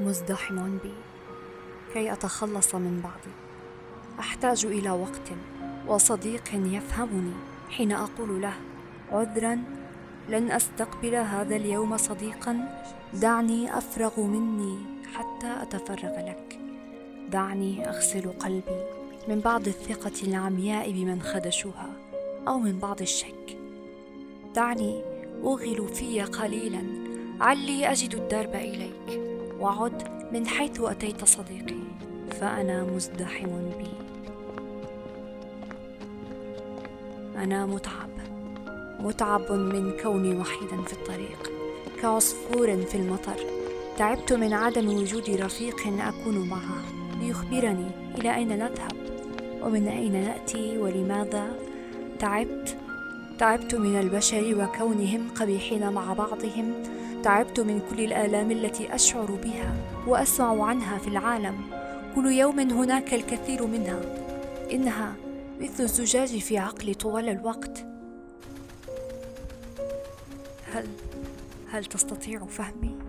مزدحم بي. كي أتخلص من بعضي. أحتاج إلى وقت وصديق يفهمني حين أقول له عذرا لن أستقبل هذا اليوم صديقا. دعني أفرغ مني حتى أتفرغ لك. دعني أغسل قلبي من بعض الثقة العمياء بمن خدشوها أو من بعض الشك. دعني أوغل في قليلا. علي أجد الدرب إليك. وعد من حيث أتيت صديقي فأنا مزدحم بي. أنا متعب متعب من كوني وحيدا في الطريق كعصفور في المطر. تعبت من عدم وجود رفيق أكون معه ليخبرني إلى أين نذهب؟ ومن أين نأتي؟ ولماذا؟ تعبت تعبت من البشر وكونهم قبيحين مع بعضهم تعبت من كل الآلام التي أشعر بها وأسمع عنها في العالم. كل يوم هناك الكثير منها. إنها مثل الزجاج في عقلي طوال الوقت. هل هل تستطيع فهمي؟